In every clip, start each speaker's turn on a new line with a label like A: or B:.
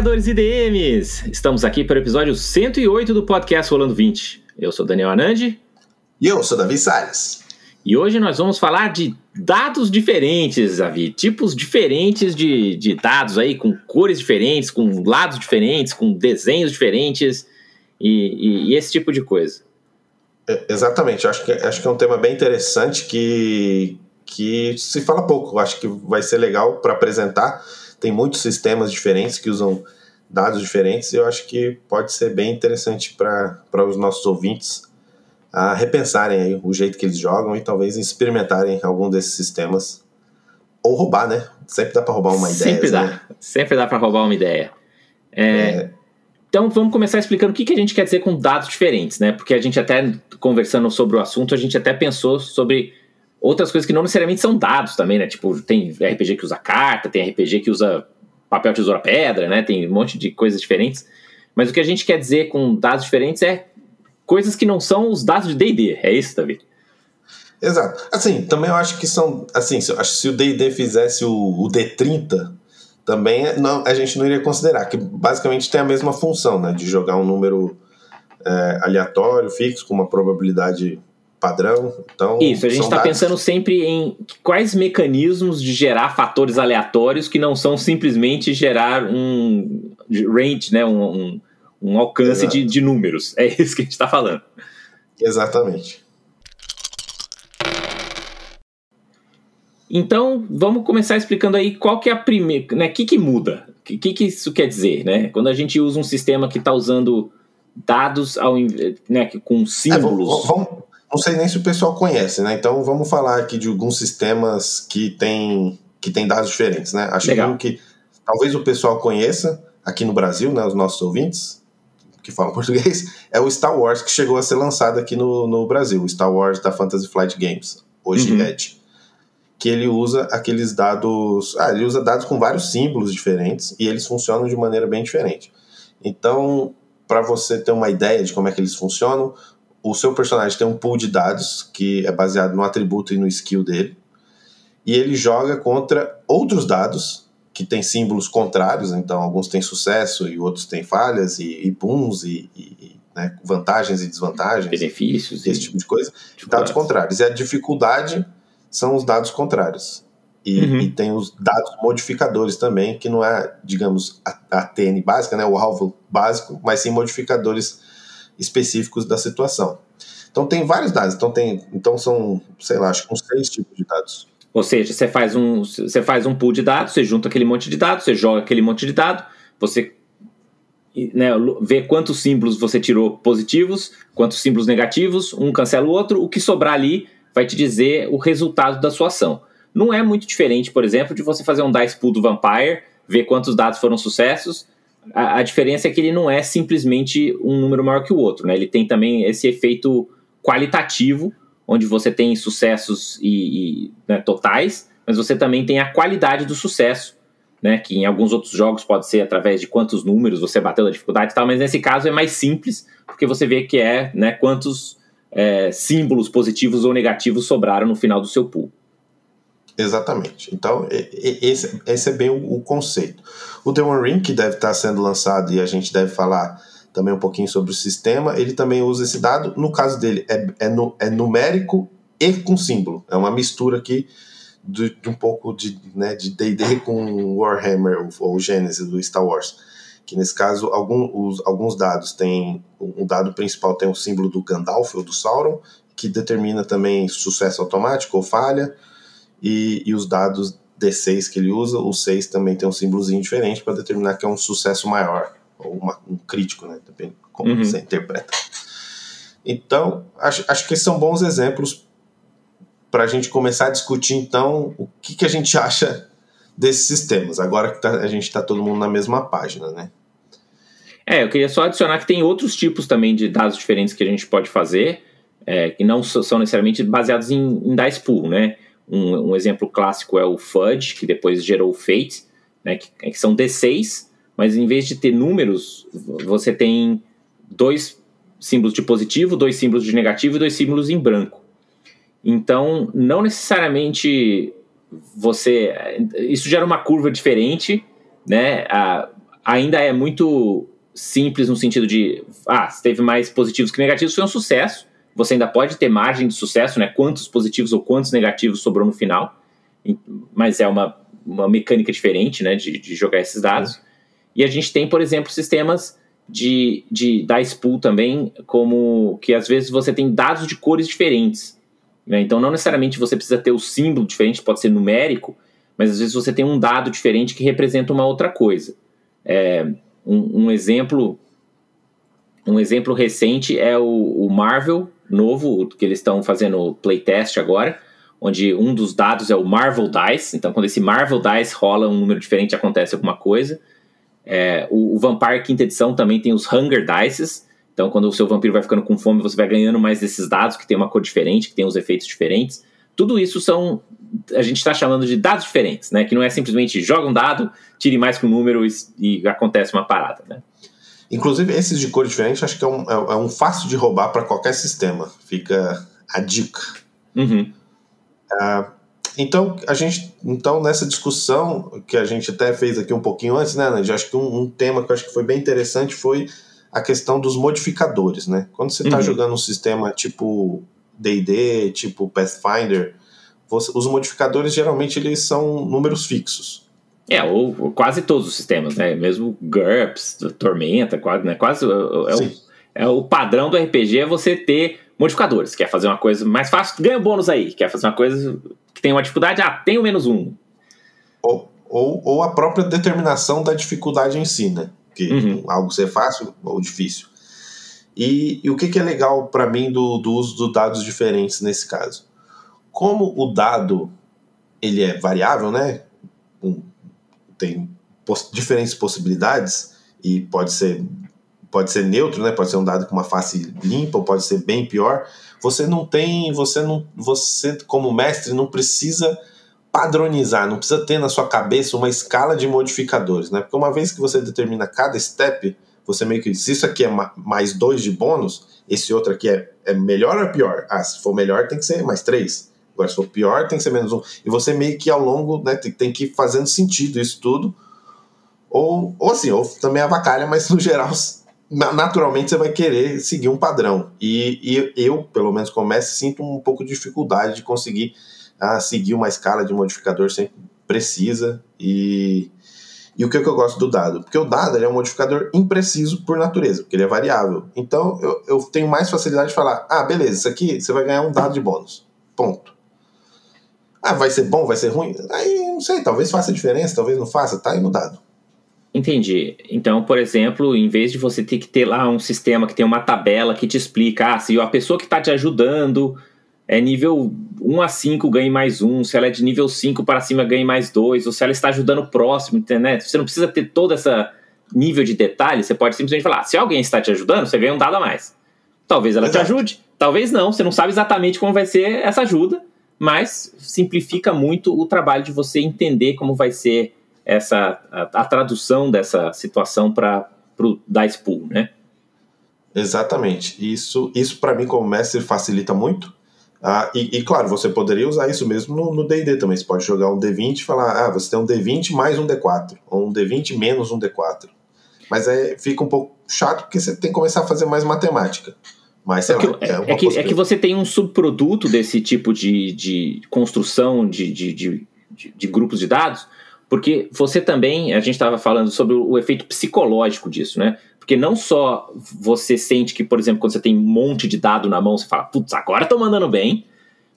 A: jogadores e DMs! Estamos aqui para o episódio 108 do podcast Rolando 20. Eu sou Daniel Anandi.
B: E eu sou Davi Salles.
A: E hoje nós vamos falar de dados diferentes, Davi. Tipos diferentes de, de dados aí, com cores diferentes, com lados diferentes, com desenhos diferentes e, e, e esse tipo de coisa.
B: É, exatamente. Acho que, acho que é um tema bem interessante que, que se fala pouco. Acho que vai ser legal para apresentar tem muitos sistemas diferentes que usam dados diferentes e eu acho que pode ser bem interessante para os nossos ouvintes a repensarem aí o jeito que eles jogam e talvez experimentarem algum desses sistemas ou roubar, né? Sempre dá para roubar uma ideia.
A: Sempre dá, né? sempre dá para roubar uma ideia. É, é... Então vamos começar explicando o que, que a gente quer dizer com dados diferentes, né? Porque a gente até conversando sobre o assunto, a gente até pensou sobre outras coisas que não necessariamente são dados também, né? Tipo, tem RPG que usa carta, tem RPG que usa papel, tesoura, pedra, né? Tem um monte de coisas diferentes. Mas o que a gente quer dizer com dados diferentes é coisas que não são os dados de D&D. É isso, Davi?
B: Exato. Assim, também eu acho que são... Assim, se, se o D&D fizesse o, o, D30, também não, a gente não iria considerar, que basicamente tem a mesma função, né? De jogar um número é, aleatório, fixo, com uma probabilidade padrão. Então,
A: Isso, a gente está pensando sempre em quais mecanismos de gerar fatores aleatórios que não são simplesmente gerar um range, né, um, um, um alcance de, de, números. É isso que a gente está falando.
B: Exatamente.
A: Então, vamos começar explicando aí qual que é a primeira, né, o que, que muda? O que, que isso quer dizer, né? Quando a gente usa um sistema que está usando dados ao, né, com símbolos...
B: É, vamos, vamos não sei nem se o pessoal conhece, né? Então vamos falar aqui de alguns sistemas que tem, que tem dados diferentes, né? Acho Legal. que talvez o pessoal conheça aqui no Brasil, né? Os nossos ouvintes que falam português, é o Star Wars que chegou a ser lançado aqui no, no Brasil, o Star Wars da Fantasy Flight Games, hoje uhum. Edge. Que ele usa aqueles dados. Ah, ele usa dados com vários símbolos diferentes e eles funcionam de maneira bem diferente. Então, para você ter uma ideia de como é que eles funcionam, o seu personagem tem um pool de dados que é baseado no atributo e no skill dele. E ele joga contra outros dados que têm símbolos contrários, então alguns têm sucesso e outros têm falhas e, e booms e, e né, vantagens e desvantagens.
A: Benefícios.
B: Esse tipo de coisa. Dados contrários. E a dificuldade são os dados contrários. E, uhum. e, tem os dados modificadores também, que não é, digamos, a, a TN básica, né, o alvo básico, mas sim modificadores específicos da situação. Então tem vários dados, então tem, então são, sei lá, acho que uns seis tipos de dados.
A: Ou seja, você faz um, você faz um pool de dados, você junta aquele monte de dados, você joga aquele monte de dados, você né, vê quantos símbolos você tirou positivos, quantos símbolos negativos, um cancela o outro, o que sobrar ali vai te dizer o resultado da sua ação. Não é muito diferente, por exemplo, de você fazer um dice pool do Vampire, ver quantos dados foram sucessos, a, a, diferença é que ele não é simplesmente um número maior que o outro, né? Ele tem também esse efeito qualitativo, onde você tem sucessos e, e né, totais, mas você também tem a qualidade do sucesso, né? Que em alguns outros jogos pode ser através de quantos números você bateu da dificuldade e tal, mas nesse caso é mais simples, porque você vê que é né, quantos é, símbolos positivos ou negativos sobraram no final do seu pool.
B: Exatamente. Então, esse, esse é bem o, o, conceito. O The One Ring, que deve estar sendo lançado e a gente deve falar também um pouquinho sobre o sistema, ele também usa esse dado. No caso dele, é, é, no, é numérico e com símbolo. É uma mistura aqui de, de um pouco de né, de D&D com Warhammer ou, ou do Star Wars. Que nesse caso, algum, os, alguns dados têm... O dado principal tem o símbolo do Gandalf ou do Sauron, que determina também sucesso automático ou falha e, e os dados D6 que ele usa, o 6 também tem um símbolozinho diferente para determinar que é um sucesso maior, ou uma, um crítico, né? Depende como uhum. você interpreta. Então, acho, acho que esses são bons exemplos para a gente começar a discutir, então, o que, que a gente acha desses sistemas, agora que tá, a gente está todo mundo na mesma página, né?
A: É, eu queria só adicionar que tem outros tipos também de dados diferentes que a gente pode fazer, é, que não são necessariamente baseados em, em né? Um, um, exemplo clássico é o Fudge, que depois gerou o Fate, né, que, que, são D6, mas em vez de ter números, você tem dois símbolos de positivo, dois símbolos de negativo e dois símbolos em branco. Então, não necessariamente você. Isso gera uma curva diferente, né? A, ainda é muito simples no sentido de, ah, se teve mais positivos que negativos, foi um sucesso. Você ainda pode ter margem de sucesso, né? Quantos positivos ou quantos negativos sobrou no final. Mas é uma, uma mecânica diferente, né? De, de jogar esses dados. É. E a gente tem, por exemplo, sistemas de, de dice pool também, como que às vezes você tem dados de cores diferentes. Né? Então, não necessariamente você precisa ter o símbolo diferente, pode ser numérico, mas às vezes você tem um dado diferente que representa uma outra coisa. É, um, um, exemplo um exemplo recente é o, o, Marvel novo, que eles estão fazendo playtest agora, onde um dos dados é o Marvel Dice. Então, quando esse Marvel Dice rola um número diferente, acontece alguma coisa. É, o, o, Vampire quinta edição também tem os Hunger Dices. Então, quando o seu vampiro vai ficando com fome, você vai ganhando mais desses dados que tem uma cor diferente, que tem os efeitos diferentes. Tudo isso são a gente está chamando de dados diferentes, né? Que não é simplesmente joga um dado, tire mais que um número e, e acontece uma parada, né?
B: Inclusive, esses de cor diferente, acho que é um, é, é um fácil de roubar para qualquer sistema. Fica a dica.
A: Uhum.
B: Uh, então, a gente, então, nessa discussão que a gente até fez aqui um pouquinho antes, né, Nand? Acho que um, um, tema que eu acho que foi bem interessante foi a questão dos modificadores, né? Quando você está uhum. jogando um sistema tipo D&D, tipo Pathfinder, você, os modificadores geralmente eles são números fixos.
A: É, ou, ou quase todos os sistemas, né? Mesmo GURPS, Tormenta, quase, né? Quase é, é o, é o padrão do RPG é você ter modificadores. Quer fazer uma coisa mais fácil, ganha um bônus aí. Quer fazer uma coisa que tem uma dificuldade, ah, tem o menos um.
B: Ou, ou, ou a própria determinação da dificuldade em si, né? Que uhum. algo ser fácil ou difícil. E, e o que, que é legal para mim do, do uso dos dados diferentes nesse caso? Como o dado ele é variável, né? Um, tem poss diferentes possibilidades e pode ser pode ser neutro, né? Pode ser um dado com uma face limpa, ou pode ser bem pior. Você não tem, você não, você como mestre não precisa padronizar, não precisa ter na sua cabeça uma escala de modificadores, né? Porque uma vez que você determina cada step, você meio que se isso aqui é mais dois de bônus, esse outro aqui é, é melhor ou pior? Ah, se for melhor tem que ser mais três. Agora, se for pior, tem que ser menos um. E você meio que ao longo, né, tem, tem que ir fazendo sentido isso tudo. Ou, ou assim, ou também avacalha, mas no geral, naturalmente você vai querer seguir um padrão. E, e eu, pelo menos como mestre, sinto um pouco de dificuldade de conseguir uh, seguir uma escala de modificador sempre precisa. E, e o que, que eu gosto do dado? Porque o dado é um modificador impreciso por natureza, porque ele é variável. Então eu, eu tenho mais facilidade de falar: ah, beleza, isso aqui você vai ganhar um dado de bônus. Ponto. Ah, vai ser bom, vai ser ruim? Aí não sei, talvez faça diferença, talvez não faça, tá aí no dado.
A: Entendi. Então, por exemplo, em vez de você ter que ter lá um sistema que tem uma tabela que te explica, ah, se a pessoa que está te ajudando é nível 1 a 5 ganhe mais um, se ela é de nível 5 para cima ganhe mais dois, ou se ela está ajudando o próximo, entendeu? Você não precisa ter todo esse nível de detalhe, você pode simplesmente falar, ah, se alguém está te ajudando, você ganha um dado a mais. Talvez ela Exato. te ajude, talvez não, você não sabe exatamente como vai ser essa ajuda, mas simplifica muito o trabalho de você entender como vai ser essa a, a tradução dessa situação para o Dice Pool, né?
B: Exatamente. Isso, isso para mim, como mestre, facilita muito. Ah, e, e, claro, você poderia usar isso mesmo no DD também. Você pode jogar um D20 e falar: ah, você tem um D20 mais um D4, ou um D20 menos um D4. Mas aí fica um pouco chato porque você tem que começar a fazer mais matemática. Mas
A: é, que, é, é, que, é, que, você tem um subproduto desse tipo de, de construção de, de, de, de grupos de dados, porque você também, a gente estava falando sobre o efeito psicológico disso, né? Porque não só você sente que, por exemplo, quando você tem um monte de dado na mão, você fala, putz, agora estou mandando bem,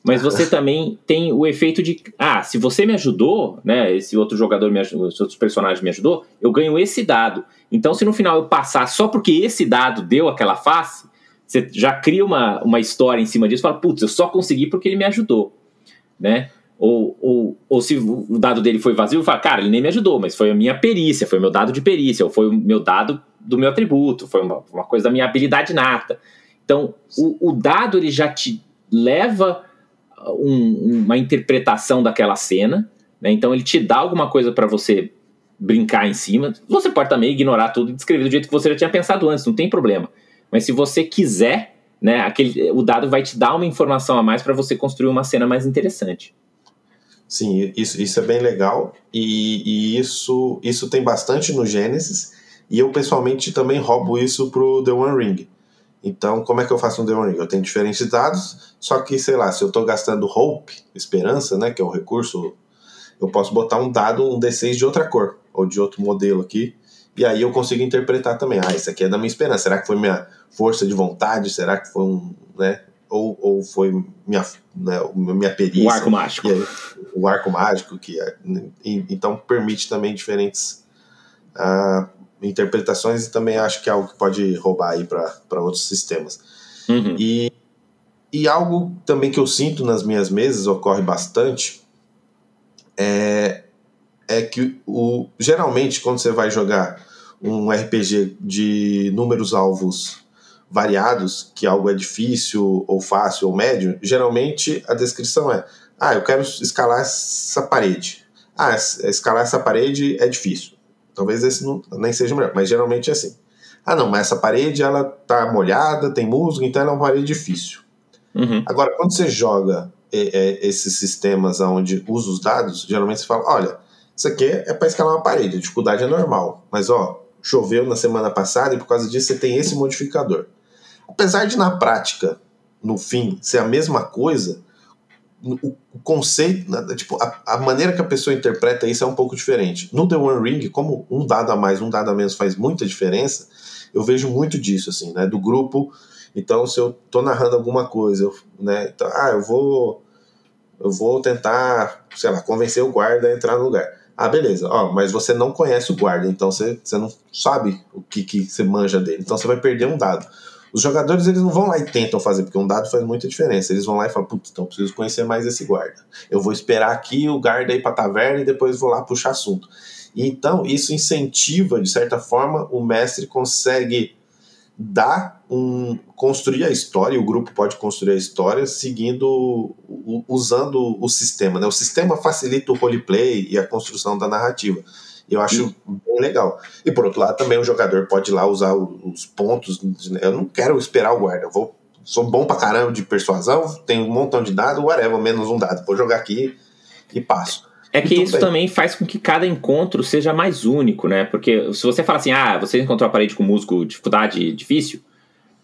A: mas você também tem o efeito de, ah, se você me ajudou, né, esse outro jogador, me ajudou, esse outro personagem me ajudou, eu ganho esse dado. Então, se no final eu passar só porque esse dado deu aquela face, você já cria uma, uma história em cima disso, fala, putz, eu só consegui porque ele me ajudou, né? Ou, ou, ou se o dado dele foi vazio, fala, cara, ele nem me ajudou, mas foi a minha perícia, foi o meu dado de perícia, ou foi o meu dado do meu atributo, foi uma, uma coisa da minha habilidade nata. Então, o, o dado ele já te leva um, uma interpretação daquela cena, né? então ele te dá alguma coisa para você brincar em cima. Você pode também ignorar tudo e descrever do jeito que você já tinha pensado antes, não tem problema. Mas se você quiser, né, aquele, o dado vai te dar uma informação a mais para você construir uma cena mais interessante.
B: Sim, isso, isso é bem legal e, e, isso, isso tem bastante no Gênesis. E eu pessoalmente também roubo isso pro The One Ring. Então, como é que eu faço um The One Ring? Eu tenho diferentes dados, só que, sei lá, se eu estou gastando Hope, esperança, né, que é um recurso, eu posso botar um dado, um D6 de outra cor, ou de outro modelo aqui, e aí eu consigo interpretar também. Ah, isso aqui é da minha esperança. Será que foi minha força de vontade? Será que foi um, né, ou, ou foi minha, né, minha perícia.
A: O arco mágico.
B: Aí, o arco mágico, que é, então permite também diferentes uh, interpretações e também acho que é algo que pode roubar aí para outros sistemas.
A: Uhum.
B: E, e algo também que eu sinto nas minhas mesas, ocorre bastante, é, é que o, geralmente quando você vai jogar um RPG de números alvos variados, que algo é difícil ou fácil ou médio, geralmente a descrição é: ah, eu quero escalar essa parede. Ah, escalar essa parede é difícil. Talvez esse não, nem seja melhor, mas geralmente é assim. Ah, não, mas essa parede ela tá molhada, tem musgo, então ela é uma parede difícil.
A: Uhum.
B: Agora, quando você joga é, é, esses sistemas onde usa os dados, geralmente você fala: olha, isso aqui é para escalar uma parede, a dificuldade é normal, mas ó, choveu na semana passada e por causa disso você tem esse modificador. Apesar de na prática, no fim, ser a mesma coisa, o, conceito, né, tipo, a, a, maneira que a pessoa interpreta isso é um pouco diferente. No The One Ring, como um dado a mais, um dado a menos faz muita diferença, eu vejo muito disso, assim, né? Do grupo. Então, se eu tô narrando alguma coisa, eu, né? Então, ah, eu vou. Eu vou tentar, sei lá, convencer o guarda a entrar no lugar. Ah, beleza. Ó, mas você não conhece o guarda, então você, você não sabe o que, que você manja dele. Então você vai perder um dado. Os jogadores eles não vão lá e tentam fazer, porque um dado faz muita diferença. Eles vão lá e falam, putz, então preciso conhecer mais esse guarda. Eu vou esperar aqui o guarda ir para taverna e depois vou lá puxar assunto. Então, isso incentiva, de certa forma, o mestre consegue dar um. construir a história, o grupo pode construir a história seguindo. usando o sistema. Né? O sistema facilita o roleplay e a construção da narrativa. Eu acho bem legal. E por outro lado, também o jogador pode ir lá usar os pontos. Eu não quero esperar o guarda. Eu vou, sou bom pra caramba de persuasão, tenho um montão de dados, whatever, menos um dado. Vou jogar aqui e passo.
A: É que isso bem. também faz com que cada encontro seja mais único, né? Porque se você fala assim, ah, você encontrou a parede com músico dificuldade difícil,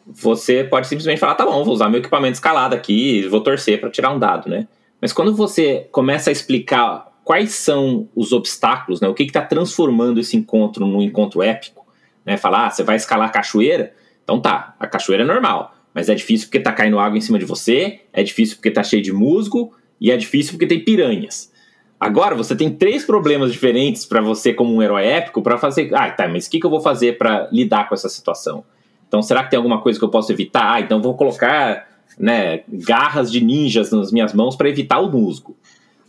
A: você pode simplesmente falar, tá bom, vou usar meu equipamento escalado aqui, vou torcer para tirar um dado, né? Mas quando você começa a explicar quais são os obstáculos, né? O que está transformando esse encontro num encontro épico? Né? Falar, ah, você vai escalar a cachoeira? Então tá, a cachoeira é normal, mas é difícil porque tá caindo água em cima de você, é difícil porque tá cheio de musgo e é difícil porque tem piranhas. Agora você tem três problemas diferentes para você como um herói épico para fazer. Ah, tá, mas o que, que eu vou fazer para lidar com essa situação? Então será que tem alguma coisa que eu posso evitar? Ah, então vou colocar né, garras de ninjas nas minhas mãos para evitar o musgo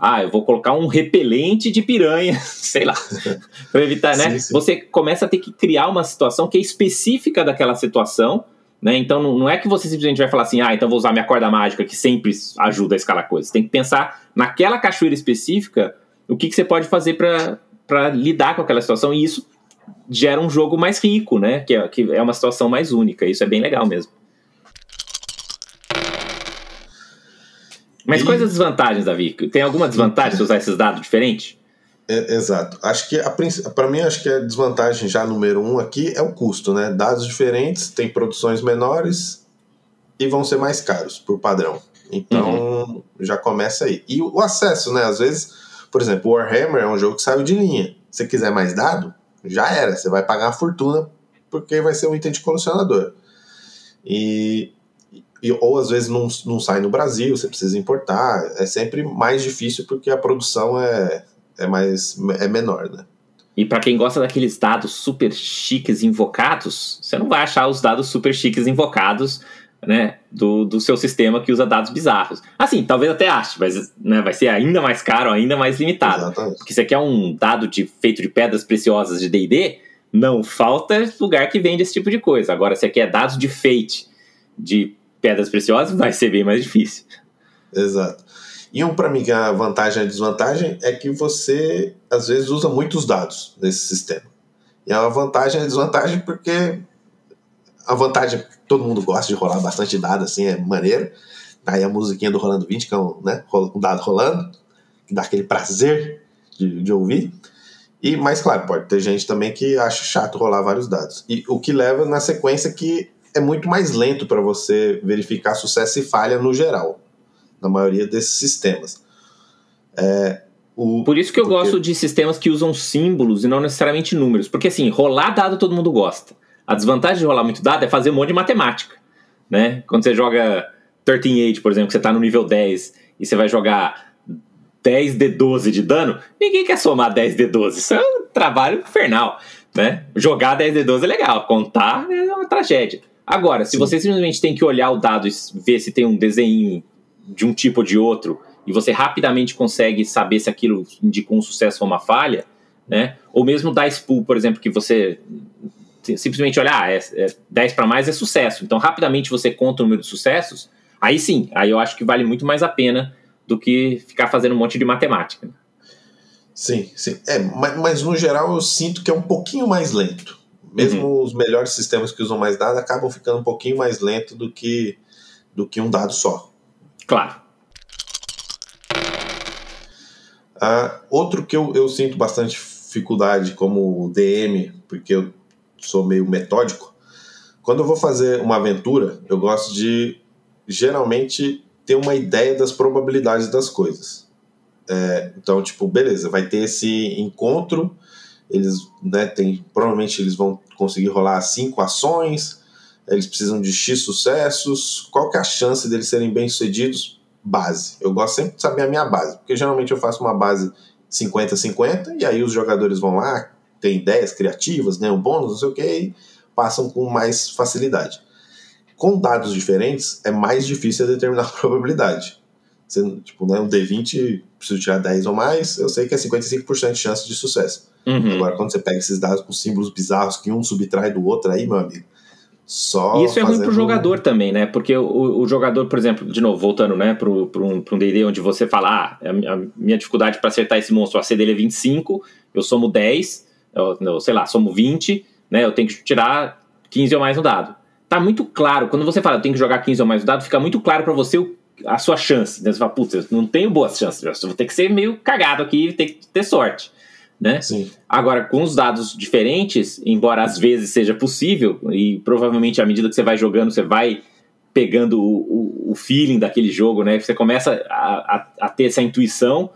A: ah, eu vou colocar um repelente de piranha, sei lá, para evitar, né? Sim, sim. Você começa a ter que criar uma situação que é específica daquela situação, né? Então não é que você simplesmente vai falar assim, ah, então vou usar minha corda mágica que sempre ajuda a escalar coisas. Você tem que pensar naquela cachoeira específica o que, que você pode fazer para lidar com aquela situação e isso gera um jogo mais rico, né? Que é, que é uma situação mais única. Isso é bem legal mesmo. Mas e... quais as desvantagens, Davi? Tem alguma desvantagem se usar esses dados diferentes?
B: É, exato. Acho que para mim acho que a desvantagem já número um aqui é o custo, né? Dados diferentes, tem produções menores e vão ser mais caros por padrão. Então uhum. já começa aí. E o acesso, né? Às vezes, por exemplo, o Warhammer é um jogo que saiu de linha. Se quiser mais dado, já era. Você vai pagar uma fortuna porque vai ser um item de colecionador. E e, ou às vezes não, não sai no Brasil, você precisa importar. É sempre mais difícil porque a produção é, é, mais, é menor, né?
A: E para quem gosta daqueles dados super chiques invocados, você não vai achar os dados super chiques invocados né, do, do seu sistema que usa dados bizarros. Assim, talvez até ache, mas né, vai ser ainda mais caro, ainda mais limitado. Exatamente. Porque você quer um dado de, feito de pedras preciosas de D&D, não falta lugar que vende esse tipo de coisa. Agora, se você quer dados de fate, de pedras preciosas, vai ser bem mais difícil.
B: Exato. E um para mim que a vantagem e a desvantagem é que você às vezes usa muitos dados nesse sistema. E a vantagem e a desvantagem porque a vantagem é todo mundo gosta de rolar bastante dado assim, é maneiro. Aí a musiquinha do Rolando 20, que é um, né, um dado rolando, que dá aquele prazer de, de ouvir. E, mas claro, pode ter gente também que acha chato rolar vários dados. E o que leva na sequência que é muito mais lento para você verificar sucesso e falha no geral, na maioria desses sistemas.
A: É, o, Por isso que eu porque... gosto de sistemas que usam símbolos e não necessariamente números. Porque assim, rolar dado todo mundo gosta. A desvantagem de rolar muito dado é fazer um monte de matemática. Né? Quando você joga 13-8, por exemplo, que você está no nível 10 e você vai jogar 10 de 12 de dano, ninguém quer somar 10 de 12. Isso é um trabalho infernal. Né? Jogar 10 de 12 é legal, contar é uma tragédia. Agora, se Sim. você simplesmente tem que olhar o dado e ver se tem um desenho de um tipo ou de outro, e você rapidamente consegue saber se aquilo indicou um sucesso ou uma falha, né? Ou mesmo da spool, por exemplo, que você simplesmente olhar, ah, é, é 10 para mais é sucesso. Então, rapidamente você conta o número de sucessos, aí sim, aí eu acho que vale muito mais a pena do que ficar fazendo um monte de matemática.
B: Sim, sim. É, mas, mas no geral eu sinto que é um pouquinho mais lento. Mesmo uhum. os melhores sistemas que usam mais dados acabam ficando um pouquinho mais lento do que, do que um dado só.
A: Claro.
B: Uh, outro que eu, eu sinto bastante dificuldade como DM, porque eu sou meio metódico, quando eu vou fazer uma aventura, eu gosto de geralmente ter uma ideia das probabilidades das coisas. É, então, tipo, beleza, vai ter esse encontro, eles, né, tem, provavelmente eles vão conseguir rolar cinco ações, eles precisam de X sucessos, qual que é a chance deles serem bem-sucedidos? Base. Eu gosto sempre de saber a minha base, porque geralmente eu faço uma base 50-50 e aí os jogadores vão lá, tem ideias criativas, ganham bônus, não sei o que, e passam com mais facilidade. Com dados diferentes, é mais difícil determinar a probabilidade. Você, tipo, né, um D20, preciso tirar 10 ou mais, eu sei que é 55% de chance de sucesso. Uhum. Agora, quando você pega esses dados com símbolos bizarros que um subtrai do outro, aí, meu amigo, só.
A: Isso é ruim pro jogador também, né? Porque o, o, jogador, por exemplo, de novo, voltando, né, pro, pro um, pro um DD onde você fala, ah, a, minha dificuldade para acertar esse monstro, a C dele é 25, eu somo 10, eu, eu, sei lá, somo 20, né? Eu tenho que tirar 15 ou mais no dado. Tá muito claro, quando você fala, eu tenho que jogar 15 ou mais no dado, fica muito claro para você o, a sua chance. Né? Você fala, putz, eu não tenho boas chances, eu vou ter que ser meio cagado aqui, ter que ter sorte. Né? Sim. Agora, com os dados diferentes, embora às vezes seja possível, e provavelmente à medida que você vai jogando, você vai pegando o, o, o feeling daquele jogo, né? Você começa a, a, a ter essa intuição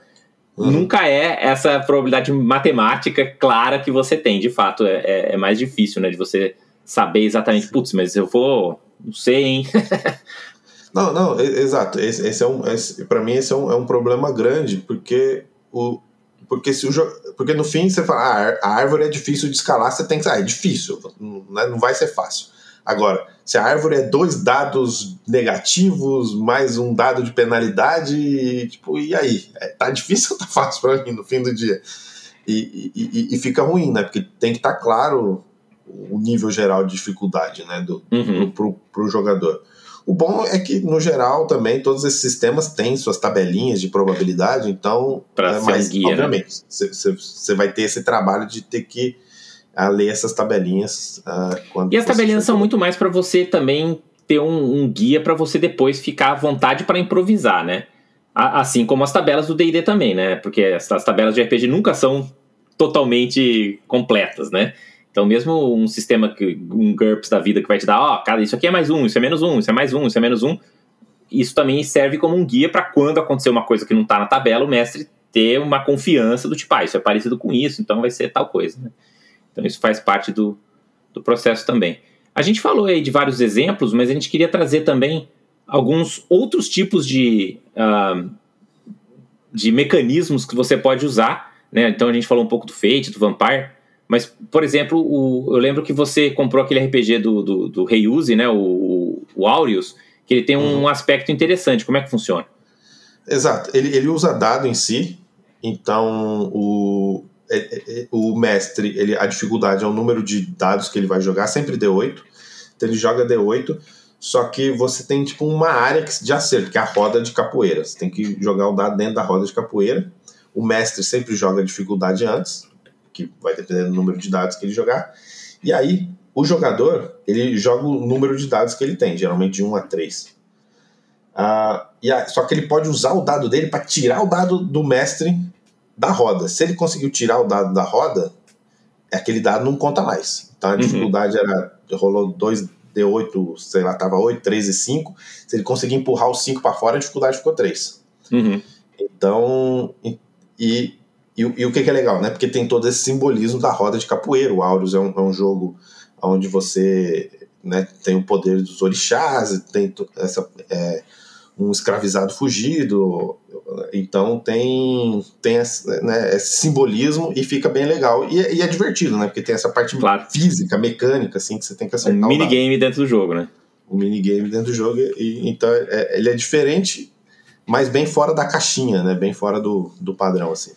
A: Uhum. Nunca é essa probabilidade matemática clara que você tem, de fato. É, é, é mais difícil, né? De você saber exatamente, putz, mas eu vou. Não sei, hein?
B: não, não, exato. Esse, esse é um. para mim, esse é um, é um problema grande, porque o. Porque, se o, porque no fim você fala, ah, a árvore é difícil de escalar, você tem que. Ah, é difícil, não, né, não vai ser fácil. Agora, se a árvore é dois dados negativos mais um dado de penalidade, tipo, e aí? É, tá difícil ou tá fácil para mim no fim do dia? E, e, e, fica ruim, né? Porque tem que estar tá claro o nível geral de dificuldade, né, do, uhum. pro, pro, pro jogador. O bom é que, no geral, também todos esses sistemas têm suas tabelinhas de probabilidade, então.
A: Para é, mas, guia, né?
B: obviamente, você né? vai ter esse trabalho de ter que a ler essas tabelinhas. Uh,
A: e as tabelinhas são muito mais para você também ter um, um guia para você depois ficar à vontade para improvisar, né? Assim como as tabelas do D&D também, né? Porque as, as tabelas de RPG nunca são totalmente completas, né? Então, mesmo um sistema que um GURPS da vida que vai te dar, ó, oh, cara, isso aqui é mais um, isso é menos um, isso é mais um, isso é menos um, isso também serve como um guia para quando acontecer uma coisa que não está na tabela, o mestre ter uma confiança do tipo, ah, isso é parecido com isso, então vai ser tal coisa, né? Então isso faz parte do, do processo também. A gente falou aí de vários exemplos, mas a gente queria trazer também alguns outros tipos de, uh, de mecanismos que você pode usar. Né? Então a gente falou um pouco do Fate, do Vampire, mas, por exemplo, o, eu lembro que você comprou aquele RPG do, do, do Reuse, né? o, o Aureus, que ele tem um uhum. aspecto interessante. Como é que funciona?
B: Exato. Ele, ele usa dado em si, então o, é, é, é, o mestre, ele, a dificuldade é o número de dados que ele vai jogar, sempre D8. Então ele joga D8, só que você tem tipo uma área de acerto, que é a roda de capoeira. Você tem que jogar o dado dentro da roda de capoeira. O mestre sempre joga a dificuldade antes, que vai depender do número de dados que ele jogar. E aí, o jogador, ele joga o número de dados que ele tem, geralmente de 1 a 3. Uh, ah, e a, só que ele pode usar o dado dele para tirar o dado do mestre da roda. Se ele conseguiu tirar o dado da roda, aquele dado não conta mais. Então a uhum. dificuldade era. rolou 2 D8, sei lá, tava 8, 3 e 5. Se ele conseguir empurrar o 5 para fora, a dificuldade ficou 3.
A: Uhum.
B: Então. E, e, e, o que, que, é legal, né? Porque tem todo esse simbolismo da roda de capoeira. O Aurus é um, é um jogo onde você né, tem o poder dos orixás, tem essa. É, um escravizado fugido. Então tem, tem esse, né, esse simbolismo e fica bem legal. E, e, é divertido, né? Porque tem essa parte claro. física, mecânica, assim, que você tem que acertar.
A: Um minigame dentro do jogo, né?
B: Um minigame dentro do jogo. E, então é, ele é diferente, mas bem fora da caixinha, né? Bem fora do, do padrão, assim.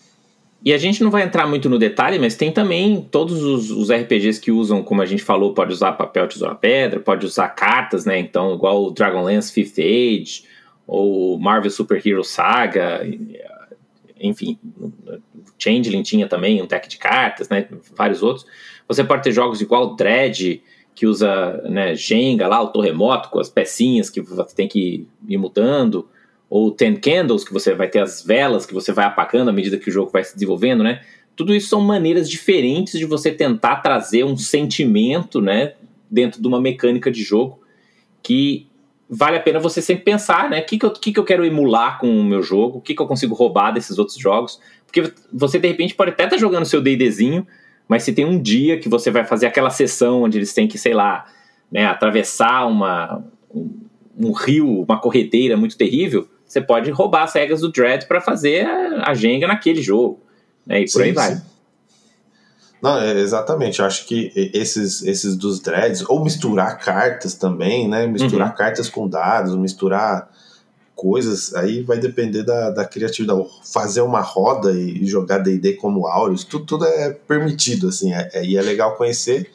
A: E a gente não vai entrar muito no detalhe, mas tem também todos os, os, RPGs que usam, como a gente falou, pode usar papel, tesoura, pedra, pode usar cartas, né? Então, igual o Dragonlance Fifth Age, ou Marvel Super Hero Saga, enfim, Changeling tinha também um deck de cartas, né, vários outros. Você pode ter jogos igual Dread, que usa né, Jenga lá, o terremoto com as pecinhas que você tem que ir mudando, ou Ten Candles, que você vai ter as velas que você vai apagando à medida que o jogo vai se desenvolvendo, né? Tudo isso são maneiras diferentes de você tentar trazer um sentimento, né, dentro de uma mecânica de jogo que vale a pena você sempre pensar, né? O que, que, eu, que, que eu quero emular com o meu jogo? O que, que eu consigo roubar desses outros jogos? Porque você, de repente, pode até estar tá jogando seu D&Dzinho, mas se tem um dia que você vai fazer aquela sessão onde eles têm que, sei lá, né, atravessar uma, um, um rio, uma corredeira muito terrível, você pode roubar as regras do Dread para fazer a, a Jenga naquele jogo. Né, e por sim, aí vai. Sim.
B: Não, é, exatamente. Eu acho que esses, esses dos dreads, ou misturar cartas também, né? Misturar uhum. cartas com dados, misturar coisas, aí vai depender da, da criatividade. Fazer uma roda e jogar DD como Aureus, tudo, tudo é permitido, assim. É, é, e é legal conhecer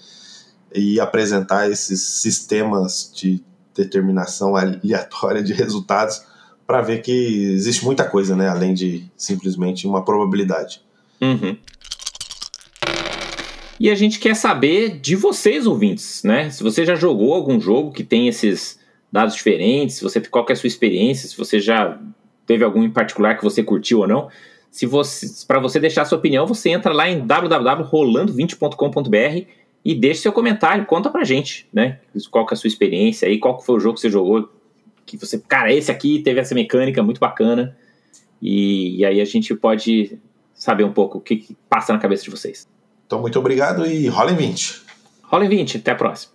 B: e apresentar esses sistemas de determinação aleatória de resultados para ver que existe muita coisa, né? Além de simplesmente uma probabilidade.
A: Uhum. E a gente quer saber de vocês, ouvintes, né? Se você já jogou algum jogo que tem esses dados diferentes, se você qual é a sua experiência, se você já teve algum em particular que você curtiu ou não. Se você, para você deixar sua opinião, você entra lá em www.rolando20.com.br e deixe seu comentário, conta pra gente, né? Qual é a sua experiência aí, qual foi o jogo que você jogou, que você, cara, esse aqui teve essa mecânica muito bacana. E, e aí a gente pode saber um pouco o que, que passa na cabeça de vocês.
B: Então, muito obrigado e rola em 20.
A: Rola em 20, até a próxima.